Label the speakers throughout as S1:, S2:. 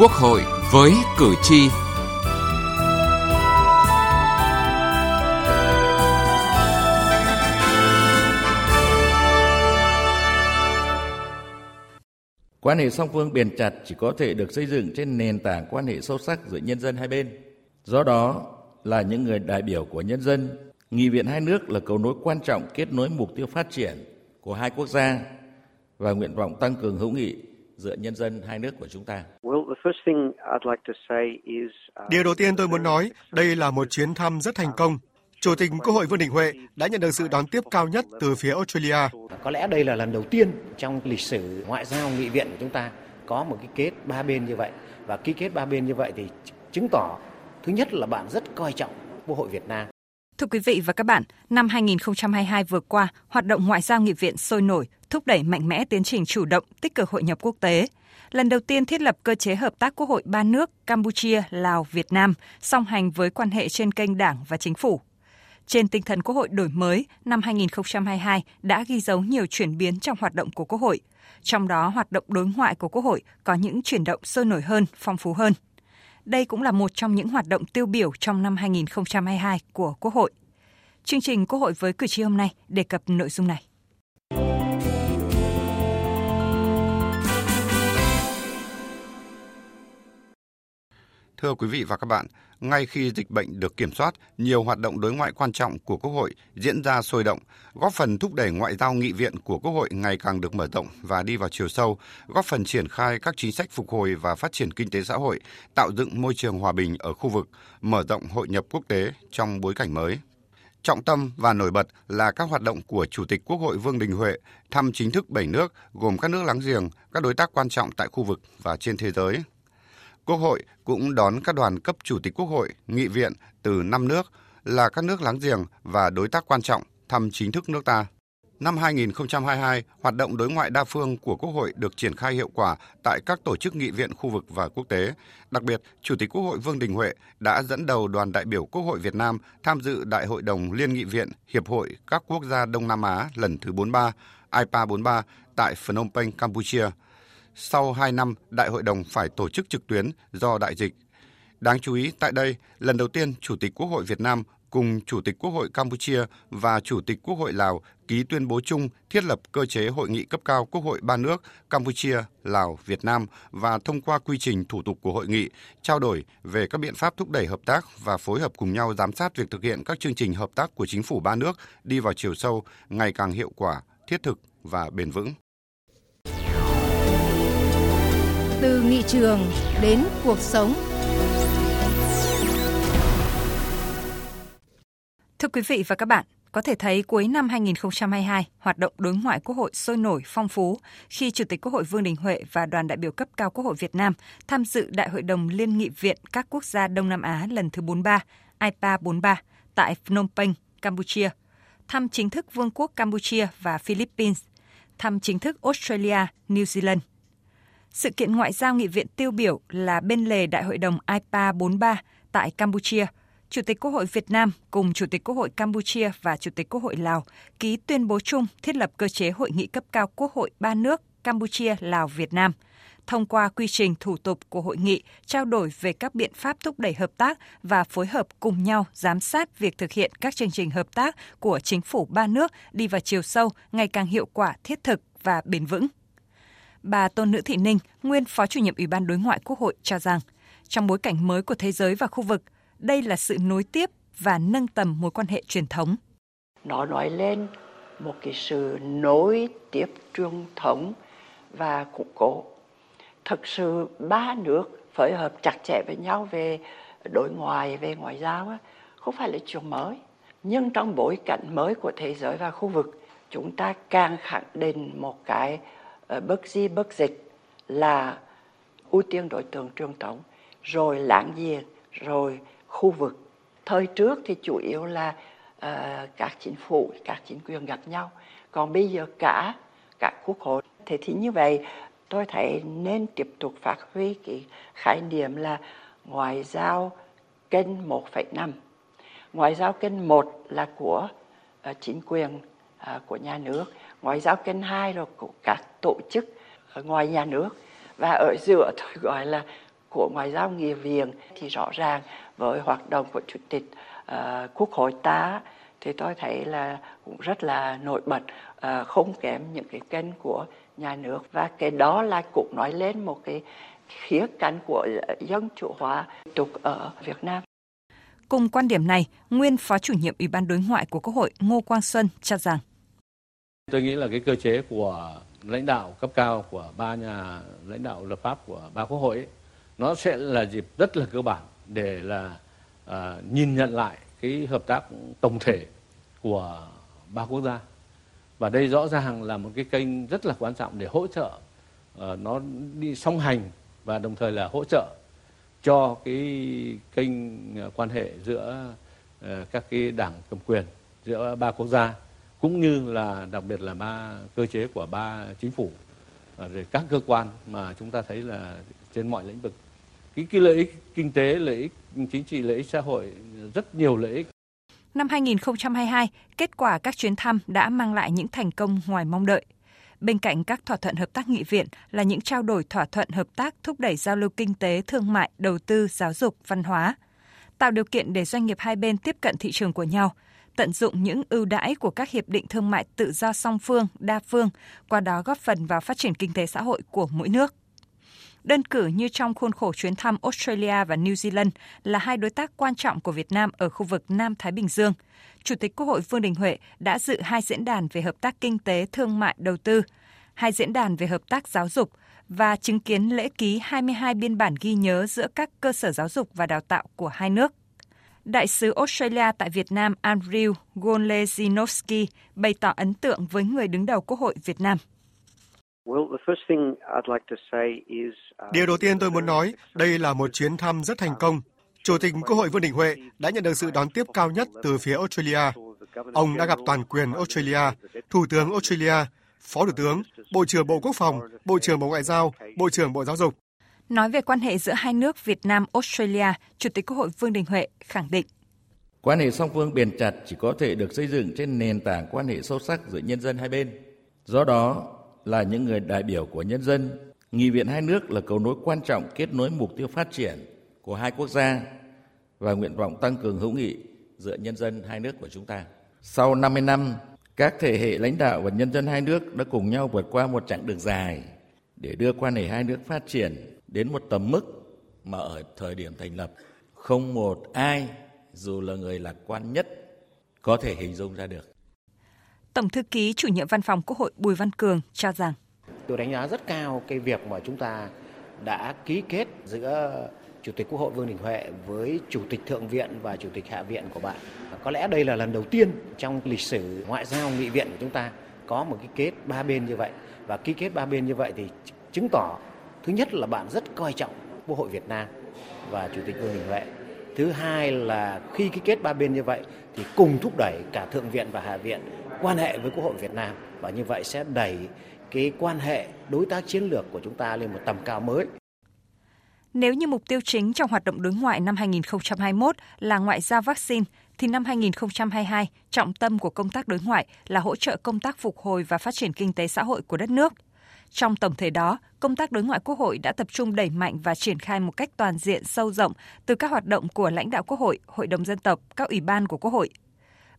S1: Quốc hội với cử tri.
S2: Quan hệ song phương bền chặt chỉ có thể được xây dựng trên nền tảng quan hệ sâu sắc giữa nhân dân hai bên. Do đó, là những người đại biểu của nhân dân, nghị viện hai nước là cầu nối quan trọng kết nối mục tiêu phát triển của hai quốc gia và nguyện vọng tăng cường hữu nghị giữa nhân dân hai nước của chúng ta.
S3: Uh,
S4: Điều đầu tiên tôi muốn nói, đây là một chuyến thăm rất thành công. Chủ tịch Quốc hội Vương Đình Huệ đã nhận được sự đón tiếp cao nhất từ phía Australia.
S5: Có lẽ đây là lần đầu tiên trong lịch sử ngoại giao nghị viện của chúng ta có một cái kết ba bên như vậy. Và ký kết ba bên như vậy thì chứng tỏ thứ nhất là bạn rất coi trọng Quốc hội Việt Nam.
S6: Thưa quý vị và các bạn, năm 2022 vừa qua, hoạt động ngoại giao nghị viện sôi nổi, thúc đẩy mạnh mẽ tiến trình chủ động, tích cực hội nhập quốc tế. Lần đầu tiên thiết lập cơ chế hợp tác quốc hội ba nước Campuchia, Lào, Việt Nam, song hành với quan hệ trên kênh đảng và chính phủ. Trên tinh thần Quốc hội đổi mới, năm 2022 đã ghi dấu nhiều chuyển biến trong hoạt động của Quốc hội. Trong đó, hoạt động đối ngoại của Quốc hội có những chuyển động sôi nổi hơn, phong phú hơn. Đây cũng là một trong những hoạt động tiêu biểu trong năm 2022 của Quốc hội. Chương trình Quốc hội với cử tri hôm nay đề cập nội dung này.
S7: Thưa quý vị và các bạn, ngay khi dịch bệnh được kiểm soát, nhiều hoạt động đối ngoại quan trọng của Quốc hội diễn ra sôi động, góp phần thúc đẩy ngoại giao nghị viện của Quốc hội ngày càng được mở rộng và đi vào chiều sâu, góp phần triển khai các chính sách phục hồi và phát triển kinh tế xã hội, tạo dựng môi trường hòa bình ở khu vực, mở rộng hội nhập quốc tế trong bối cảnh mới. Trọng tâm và nổi bật là các hoạt động của Chủ tịch Quốc hội Vương Đình Huệ thăm chính thức bảy nước gồm các nước láng giềng, các đối tác quan trọng tại khu vực và trên thế giới. Quốc hội cũng đón các đoàn cấp Chủ tịch Quốc hội, nghị viện từ 5 nước là các nước láng giềng và đối tác quan trọng thăm chính thức nước ta. Năm 2022, hoạt động đối ngoại đa phương của Quốc hội được triển khai hiệu quả tại các tổ chức nghị viện khu vực và quốc tế. Đặc biệt, Chủ tịch Quốc hội Vương Đình Huệ đã dẫn đầu đoàn đại biểu Quốc hội Việt Nam tham dự Đại hội đồng Liên nghị viện Hiệp hội các quốc gia Đông Nam Á lần thứ 43, IPA 43 tại Phnom Penh, Campuchia. Sau 2 năm, Đại hội đồng phải tổ chức trực tuyến do đại dịch. Đáng chú ý, tại đây, lần đầu tiên Chủ tịch Quốc hội Việt Nam cùng Chủ tịch Quốc hội Campuchia và Chủ tịch Quốc hội Lào ký tuyên bố chung thiết lập cơ chế hội nghị cấp cao Quốc hội ba nước Campuchia, Lào, Việt Nam và thông qua quy trình thủ tục của hội nghị, trao đổi về các biện pháp thúc đẩy hợp tác và phối hợp cùng nhau giám sát việc thực hiện các chương trình hợp tác của chính phủ ba nước đi vào chiều sâu, ngày càng hiệu quả, thiết thực và bền vững.
S8: Từ nghị trường đến cuộc sống
S6: Thưa quý vị và các bạn, có thể thấy cuối năm 2022, hoạt động đối ngoại Quốc hội sôi nổi phong phú khi Chủ tịch Quốc hội Vương Đình Huệ và đoàn đại biểu cấp cao Quốc hội Việt Nam tham dự Đại hội đồng Liên nghị viện các quốc gia Đông Nam Á lần thứ 43, IPA 43 tại Phnom Penh, Campuchia, thăm chính thức Vương quốc Campuchia và Philippines, thăm chính thức Australia, New Zealand. Sự kiện ngoại giao nghị viện tiêu biểu là bên lề Đại hội đồng IPA 43 tại Campuchia – Chủ tịch Quốc hội Việt Nam cùng Chủ tịch Quốc hội Campuchia và Chủ tịch Quốc hội Lào ký tuyên bố chung thiết lập cơ chế hội nghị cấp cao Quốc hội ba nước Campuchia, Lào, Việt Nam. Thông qua quy trình thủ tục của hội nghị, trao đổi về các biện pháp thúc đẩy hợp tác và phối hợp cùng nhau giám sát việc thực hiện các chương trình hợp tác của chính phủ ba nước đi vào chiều sâu, ngày càng hiệu quả, thiết thực và bền vững. Bà Tôn Nữ Thị Ninh, nguyên Phó chủ nhiệm Ủy ban Đối ngoại Quốc hội cho rằng, trong bối cảnh mới của thế giới và khu vực, đây là sự nối tiếp và nâng tầm mối quan hệ truyền thống.
S9: Nó nói lên một cái sự nối tiếp truyền thống và củng cố. Thực sự ba nước phối hợp chặt chẽ với nhau về đối ngoại, về ngoại giao không phải là chuyện mới. Nhưng trong bối cảnh mới của thế giới và khu vực, chúng ta càng khẳng định một cái ờ, bất di bất dịch là ưu tiên đối tượng truyền thống, rồi láng giềng, rồi khu vực. Thời trước thì chủ yếu là uh, các chính phủ các chính quyền gặp nhau. Còn bây giờ cả các quốc hội. Thế thì như vậy tôi thấy nên tiếp tục phát huy cái khái niệm là ngoại giao kênh 1,5 ngoại giao kênh 1 là của uh, chính quyền uh, của nhà nước. Ngoại giao kênh 2 là của các tổ chức ngoài nhà nước. Và ở giữa tôi gọi là của ngoại giao nghị viện thì rõ ràng với hoạt động của chủ tịch uh, quốc hội ta thì tôi thấy là cũng rất là nổi bật uh, không kém những cái kênh của nhà nước và cái đó là cũng nói lên một cái khía cạnh của dân chủ hóa tục ở Việt Nam.
S6: Cùng quan điểm này, nguyên Phó chủ nhiệm Ủy ban Đối ngoại của Quốc hội Ngô Quang Xuân cho rằng
S3: Tôi nghĩ là cái cơ chế của lãnh đạo cấp cao của ba nhà lãnh đạo lập pháp của ba quốc hội ấy, nó sẽ là dịp rất là cơ bản để là à, nhìn nhận lại cái hợp tác tổng thể của ba quốc gia. Và đây rõ ràng là một cái kênh rất là quan trọng để hỗ trợ uh, nó đi song hành và đồng thời là hỗ trợ cho cái kênh quan hệ giữa uh, các cái đảng cầm quyền giữa ba quốc gia cũng như là đặc biệt là ba cơ chế của ba chính phủ uh, rồi các cơ quan mà chúng ta thấy là trên mọi lĩnh vực cái, cái lợi ích kinh tế lợi ích chính trị lợi ích xã hội rất nhiều lợi ích
S6: Năm 2022, kết quả các chuyến thăm đã mang lại những thành công ngoài mong đợi. Bên cạnh các thỏa thuận hợp tác nghị viện là những trao đổi thỏa thuận hợp tác thúc đẩy giao lưu kinh tế, thương mại, đầu tư, giáo dục, văn hóa, tạo điều kiện để doanh nghiệp hai bên tiếp cận thị trường của nhau, tận dụng những ưu đãi của các hiệp định thương mại tự do song phương, đa phương, qua đó góp phần vào phát triển kinh tế xã hội của mỗi nước. Đơn cử như trong khuôn khổ chuyến thăm Australia và New Zealand là hai đối tác quan trọng của Việt Nam ở khu vực Nam Thái Bình Dương. Chủ tịch Quốc hội Vương Đình Huệ đã dự hai diễn đàn về hợp tác kinh tế, thương mại, đầu tư, hai diễn đàn về hợp tác giáo dục và chứng kiến lễ ký 22 biên bản ghi nhớ giữa các cơ sở giáo dục và đào tạo của hai nước. Đại sứ Australia tại Việt Nam Andrew Gonlezinowski bày tỏ ấn tượng với người đứng đầu Quốc hội Việt Nam.
S4: Điều đầu tiên tôi muốn nói, đây là một chuyến thăm rất thành công. Chủ tịch Quốc hội Vương Đình Huệ đã nhận được sự đón tiếp cao nhất từ phía Australia. Ông đã gặp toàn quyền Australia, Thủ tướng Australia, Phó Thủ tướng, Bộ trưởng Bộ Quốc phòng, Bộ trưởng Bộ Ngoại giao, Bộ trưởng Bộ Giáo dục.
S6: Nói về quan hệ giữa hai nước Việt Nam Australia, Chủ tịch Quốc hội Vương Đình Huệ khẳng định
S2: Quan hệ song phương bền chặt chỉ có thể được xây dựng trên nền tảng quan hệ sâu sắc giữa nhân dân hai bên. Do đó, là những người đại biểu của nhân dân. Nghị viện hai nước là cầu nối quan trọng kết nối mục tiêu phát triển của hai quốc gia và nguyện vọng tăng cường hữu nghị giữa nhân dân hai nước của chúng ta. Sau 50 năm, các thế hệ lãnh đạo và nhân dân hai nước đã cùng nhau vượt qua một chặng đường dài để đưa quan hệ hai nước phát triển đến một tầm mức mà ở thời điểm thành lập không một ai dù là người lạc quan nhất có thể hình dung ra được.
S6: Tổng thư ký chủ nhiệm văn phòng Quốc hội Bùi Văn Cường cho rằng
S5: Tôi đánh giá rất cao cái việc mà chúng ta đã ký kết giữa Chủ tịch Quốc hội Vương Đình Huệ với Chủ tịch Thượng viện và Chủ tịch Hạ viện của bạn. Có lẽ đây là lần đầu tiên trong lịch sử ngoại giao nghị viện của chúng ta có một cái kết ba bên như vậy. Và ký kết ba bên như vậy thì chứng tỏ, thứ nhất là bạn rất coi trọng Quốc hội Việt Nam và Chủ tịch Vương Đình Huệ. Thứ hai là khi ký kết ba bên như vậy thì cùng thúc đẩy cả Thượng viện và Hạ viện quan hệ với Quốc hội Việt Nam và như vậy sẽ đẩy cái quan hệ đối tác chiến lược của chúng ta lên một tầm cao mới.
S6: Nếu như mục tiêu chính trong hoạt động đối ngoại năm 2021 là ngoại giao vaccine, thì năm 2022, trọng tâm của công tác đối ngoại là hỗ trợ công tác phục hồi và phát triển kinh tế xã hội của đất nước. Trong tổng thể đó, công tác đối ngoại Quốc hội đã tập trung đẩy mạnh và triển khai một cách toàn diện sâu rộng từ các hoạt động của lãnh đạo Quốc hội, Hội đồng dân tộc, các ủy ban của Quốc hội,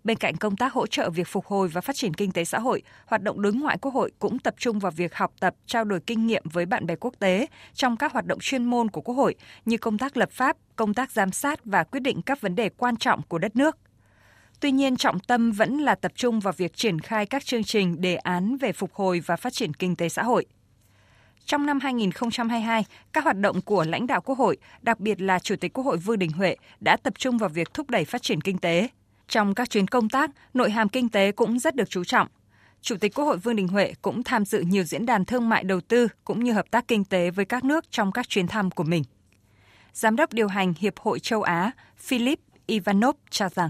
S6: Bên cạnh công tác hỗ trợ việc phục hồi và phát triển kinh tế xã hội, hoạt động đối ngoại Quốc hội cũng tập trung vào việc học tập, trao đổi kinh nghiệm với bạn bè quốc tế trong các hoạt động chuyên môn của Quốc hội như công tác lập pháp, công tác giám sát và quyết định các vấn đề quan trọng của đất nước. Tuy nhiên, trọng tâm vẫn là tập trung vào việc triển khai các chương trình, đề án về phục hồi và phát triển kinh tế xã hội. Trong năm 2022, các hoạt động của lãnh đạo Quốc hội, đặc biệt là Chủ tịch Quốc hội Vương Đình Huệ đã tập trung vào việc thúc đẩy phát triển kinh tế, trong các chuyến công tác, nội hàm kinh tế cũng rất được chú trọng. Chủ tịch Quốc hội Vương Đình Huệ cũng tham dự nhiều diễn đàn thương mại đầu tư cũng như hợp tác kinh tế với các nước trong các chuyến thăm của mình. Giám đốc điều hành Hiệp hội châu Á Philip Ivanov cho rằng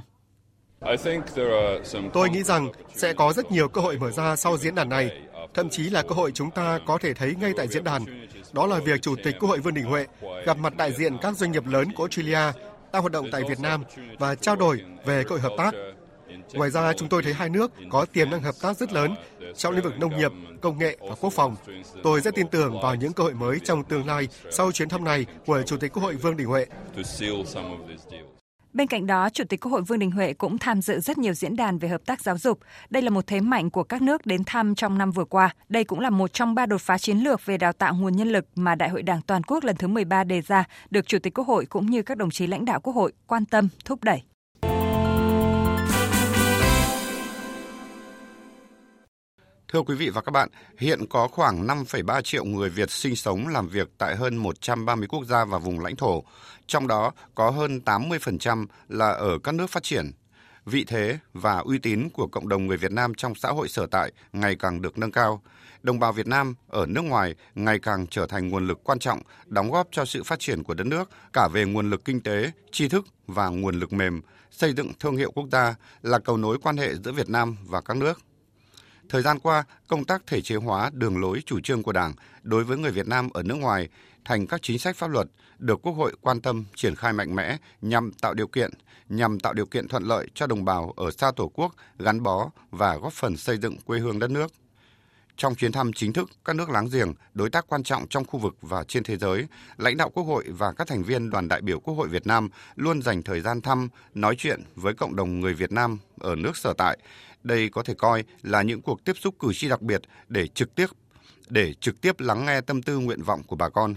S4: Tôi nghĩ rằng sẽ có rất nhiều cơ hội mở ra sau diễn đàn này, thậm chí là cơ hội chúng ta có thể thấy ngay tại diễn đàn. Đó là việc Chủ tịch Quốc hội Vương Đình Huệ gặp mặt đại diện các doanh nghiệp lớn của Australia đang hoạt động tại Việt Nam và trao đổi về cơ hội hợp tác. Ngoài ra, chúng tôi thấy hai nước có tiềm năng hợp tác rất lớn trong lĩnh vực nông nghiệp, công nghệ và quốc phòng. Tôi rất tin tưởng vào những cơ hội mới trong tương lai sau chuyến thăm này của Chủ tịch Quốc hội Vương Đình Huệ.
S6: Bên cạnh đó, Chủ tịch Quốc hội Vương Đình Huệ cũng tham dự rất nhiều diễn đàn về hợp tác giáo dục. Đây là một thế mạnh của các nước đến thăm trong năm vừa qua. Đây cũng là một trong ba đột phá chiến lược về đào tạo nguồn nhân lực mà Đại hội Đảng toàn quốc lần thứ 13 đề ra, được Chủ tịch Quốc hội cũng như các đồng chí lãnh đạo Quốc hội quan tâm, thúc đẩy.
S7: Thưa quý vị và các bạn, hiện có khoảng 5,3 triệu người Việt sinh sống làm việc tại hơn 130 quốc gia và vùng lãnh thổ, trong đó có hơn 80% là ở các nước phát triển. Vị thế và uy tín của cộng đồng người Việt Nam trong xã hội sở tại ngày càng được nâng cao. Đồng bào Việt Nam ở nước ngoài ngày càng trở thành nguồn lực quan trọng đóng góp cho sự phát triển của đất nước cả về nguồn lực kinh tế, tri thức và nguồn lực mềm, xây dựng thương hiệu quốc gia là cầu nối quan hệ giữa Việt Nam và các nước. Thời gian qua, công tác thể chế hóa đường lối chủ trương của Đảng đối với người Việt Nam ở nước ngoài thành các chính sách pháp luật được Quốc hội quan tâm triển khai mạnh mẽ nhằm tạo điều kiện nhằm tạo điều kiện thuận lợi cho đồng bào ở xa Tổ quốc gắn bó và góp phần xây dựng quê hương đất nước. Trong chuyến thăm chính thức các nước láng giềng, đối tác quan trọng trong khu vực và trên thế giới, lãnh đạo Quốc hội và các thành viên đoàn đại biểu Quốc hội Việt Nam luôn dành thời gian thăm, nói chuyện với cộng đồng người Việt Nam ở nước sở tại, đây có thể coi là những cuộc tiếp xúc cử tri đặc biệt để trực tiếp để trực tiếp lắng nghe tâm tư nguyện vọng của bà con.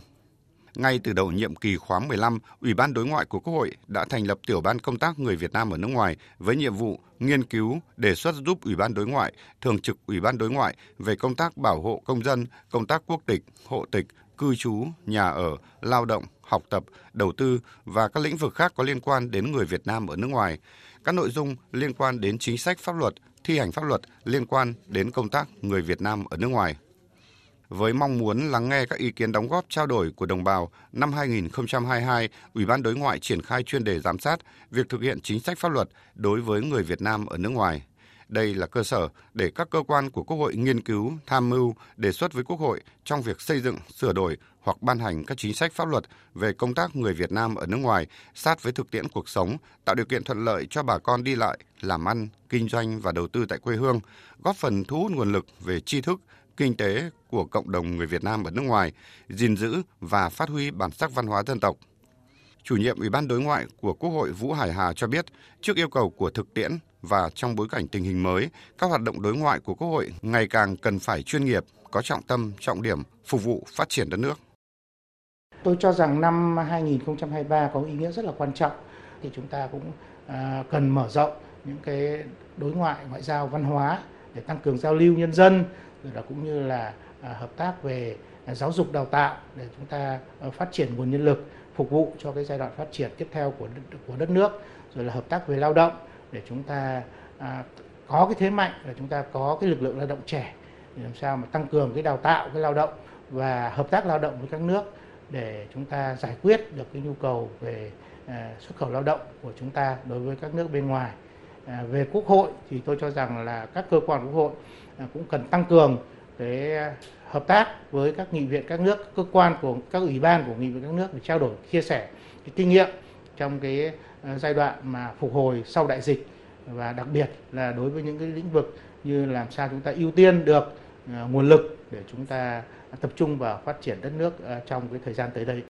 S7: Ngay từ đầu nhiệm kỳ khóa 15, Ủy ban Đối ngoại của Quốc hội đã thành lập tiểu ban công tác người Việt Nam ở nước ngoài với nhiệm vụ nghiên cứu, đề xuất giúp Ủy ban Đối ngoại, thường trực Ủy ban Đối ngoại về công tác bảo hộ công dân, công tác quốc tịch, hộ tịch, cư trú, nhà ở, lao động, học tập, đầu tư và các lĩnh vực khác có liên quan đến người Việt Nam ở nước ngoài. Các nội dung liên quan đến chính sách pháp luật, thi hành pháp luật liên quan đến công tác người Việt Nam ở nước ngoài. Với mong muốn lắng nghe các ý kiến đóng góp trao đổi của đồng bào, năm 2022, Ủy ban Đối ngoại triển khai chuyên đề giám sát việc thực hiện chính sách pháp luật đối với người Việt Nam ở nước ngoài. Đây là cơ sở để các cơ quan của Quốc hội nghiên cứu, tham mưu, đề xuất với Quốc hội trong việc xây dựng, sửa đổi hoặc ban hành các chính sách pháp luật về công tác người Việt Nam ở nước ngoài sát với thực tiễn cuộc sống, tạo điều kiện thuận lợi cho bà con đi lại, làm ăn, kinh doanh và đầu tư tại quê hương, góp phần thu hút nguồn lực về tri thức, kinh tế của cộng đồng người Việt Nam ở nước ngoài, gìn giữ và phát huy bản sắc văn hóa dân tộc. Chủ nhiệm Ủy ban đối ngoại của Quốc hội Vũ Hải Hà cho biết, trước yêu cầu của thực tiễn và trong bối cảnh tình hình mới, các hoạt động đối ngoại của Quốc hội ngày càng cần phải chuyên nghiệp, có trọng tâm, trọng điểm, phục vụ phát triển đất nước.
S10: Tôi cho rằng năm 2023 có ý nghĩa rất là quan trọng thì chúng ta cũng à, cần mở rộng những cái đối ngoại ngoại giao văn hóa để tăng cường giao lưu nhân dân rồi là cũng như là à, hợp tác về à, giáo dục đào tạo để chúng ta ờ, phát triển nguồn nhân lực phục vụ cho cái giai đoạn phát triển tiếp theo của của đất nước rồi là hợp tác về lao động để chúng ta à, có cái thế mạnh là chúng ta có cái lực lượng lao động trẻ để làm sao mà tăng cường cái đào tạo cái lao động và hợp tác lao động với các nước để chúng ta giải quyết được cái nhu cầu về à, xuất khẩu lao động của chúng ta đối với các nước bên ngoài. À, về quốc hội thì tôi cho rằng là các cơ quan quốc hội à, cũng cần tăng cường cái à, hợp tác với các nghị viện các nước, cơ quan của các ủy ban của nghị viện các nước để trao đổi, chia sẻ cái kinh nghiệm trong cái giai đoạn mà phục hồi sau đại dịch và đặc biệt là đối với những cái lĩnh vực như làm sao chúng ta ưu tiên được nguồn lực để chúng ta tập trung vào phát triển đất nước trong cái thời gian tới đây.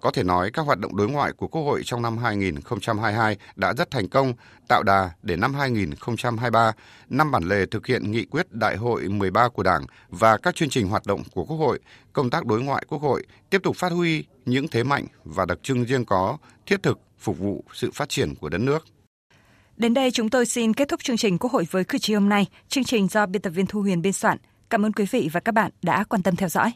S7: Có thể nói các hoạt động đối ngoại của Quốc hội trong năm 2022 đã rất thành công, tạo đà để năm 2023, năm bản lề thực hiện nghị quyết Đại hội 13 của Đảng và các chương trình hoạt động của Quốc hội, công tác đối ngoại Quốc hội tiếp tục phát huy những thế mạnh và đặc trưng riêng có, thiết thực phục vụ sự phát triển của đất nước.
S6: Đến đây chúng tôi xin kết thúc chương trình Quốc hội với cử tri hôm nay. Chương trình do biên tập viên Thu Huyền biên soạn. Cảm ơn quý vị và các bạn đã quan tâm theo dõi.